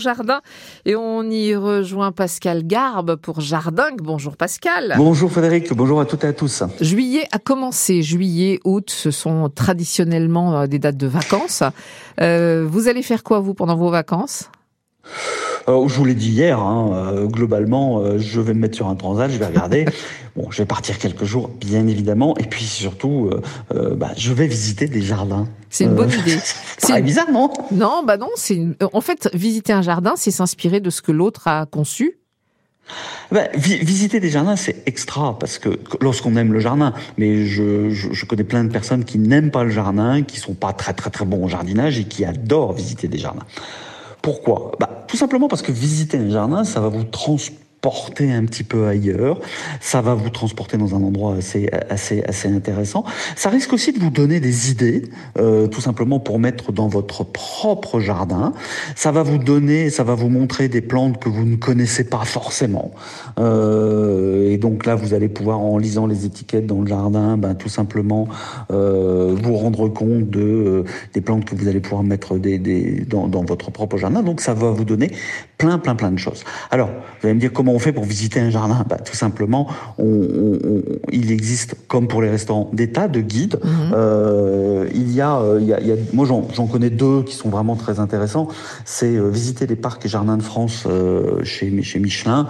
Jardin et on y rejoint Pascal Garbe pour Jardin. Bonjour Pascal. Bonjour Frédéric, bonjour à toutes et à tous. Juillet a commencé, juillet, août, ce sont traditionnellement euh, des dates de vacances. Euh, vous allez faire quoi vous pendant vos vacances? Je vous l'ai dit hier, hein, euh, globalement, euh, je vais me mettre sur un transat, je vais regarder. bon, je vais partir quelques jours, bien évidemment, et puis surtout, bah, je vais visiter des jardins. C'est une bonne idée. C'est bizarre, non? Non, bah non. C'est en fait visiter un jardin, c'est s'inspirer de ce que l'autre a conçu. Ben, visiter des jardins, c'est extra parce que lorsqu'on aime le jardin, mais je, je, je, connais plein de personnes qui n'aiment pas le jardin, qui sont pas très très très bons au jardinage et qui adorent visiter des jardins. Pourquoi? Bah, Tout simplement parce que visiter un jardin, ça va vous transporter porter un petit peu ailleurs. Ça va vous transporter dans un endroit assez, assez, assez intéressant. Ça risque aussi de vous donner des idées, euh, tout simplement pour mettre dans votre propre jardin. Ça va vous donner, ça va vous montrer des plantes que vous ne connaissez pas forcément. Euh, et donc là, vous allez pouvoir, en lisant les étiquettes dans le jardin, ben, tout simplement euh, vous rendre compte de des plantes que vous allez pouvoir mettre des, des, dans, dans votre propre jardin. Donc ça va vous donner plein, plein, plein de choses. Alors, vous allez me dire comment on fait pour visiter un jardin? Bah, Tout simplement, il existe, comme pour les restaurants, des tas de guides. Mhm. Euh, il, y a, euh, il, y a, moi j'en connais deux qui sont vraiment très intéressants. C'est euh, visiter les parcs et jardins de France chez, chez Michelin.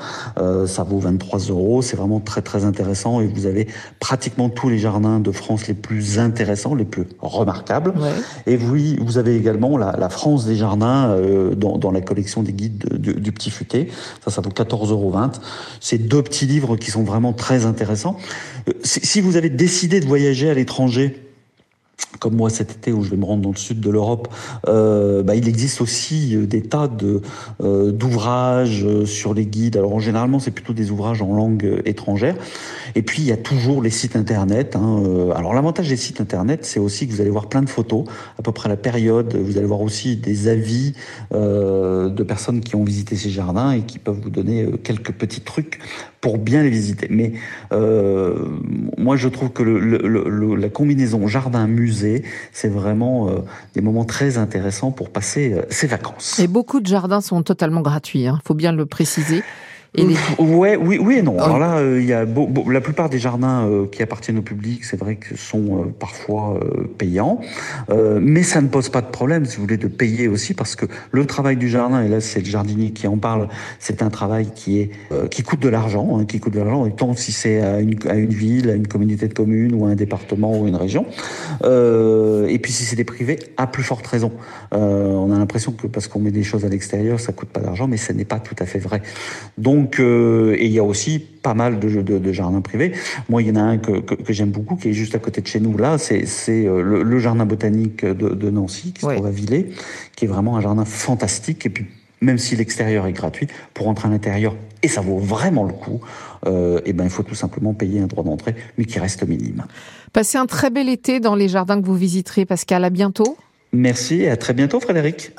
ça vaut 23 euros. C'est vraiment très très intéressant et vous avez pratiquement tous les jardins de France les plus intéressants, les plus remarquables. Et vous, vous avez également la, France des jardins dans, dans, la collection des guides du, du Petit Futé. Ça, ça vaut 14 euros c'est deux petits livres qui sont vraiment très intéressants. Euh, si vous avez décidé de voyager à l'étranger, comme moi cet été où je vais me rendre dans le sud de l'Europe, euh, bah, il existe aussi euh, des tas de euh, d'ouvrages sur les guides. Alors généralement c'est plutôt des ouvrages en langue étrangère. Et puis il y a toujours les sites internet. Hein. Alors l'avantage des sites internet, c'est aussi que vous allez voir plein de photos à peu près la période. Vous allez voir aussi des avis de personnes qui ont visité ces jardins et qui peuvent vous donner quelques petits trucs pour bien les visiter. Mais moi je trouve que la combinaison c'est vraiment euh, des moments très intéressants pour passer euh, ses vacances. Et beaucoup de jardins sont totalement gratuits, il hein. faut bien le préciser. Ouais, oui, oui et non. Alors là, euh, il y a la plupart des jardins euh, qui appartiennent au public, c'est vrai que sont euh, parfois payants, mais ça ne pose pas de problème, si vous voulez, de payer aussi, parce que le travail du jardin, et là c'est le jardinier qui en parle, c'est un travail qui est qui coûte de l'argent, hein, qui coûte de l'argent, et tant si c'est à une, à une ville, à une communauté de communes ou à un département ou une région, et puis si c'est des privés, à plus forte raison. on a l'impression que parce qu'on met des choses à l'extérieur, ça coûte pas d'argent, mais ce n'est pas tout à fait vrai. Donc donc, euh, et il y a aussi pas mal de, de, de, jardins privés. Moi, il y en a un que, que, j'aime beaucoup, qui est juste à côté de chez nous. Là, c'est euh, le, le, jardin botanique de, de Nancy, qui se trouve à Villers, qui est vraiment un jardin fantastique. Et puis, même si l'extérieur est gratuit, pour rentrer à l'intérieur, et ça vaut vraiment le coup, euh, et ben, il faut tout simplement payer un droit d'entrée, mais qui reste minime. Passez un très bel été dans les jardins que vous visiterez, Pascal. À bientôt. Merci et à très bientôt, Frédéric.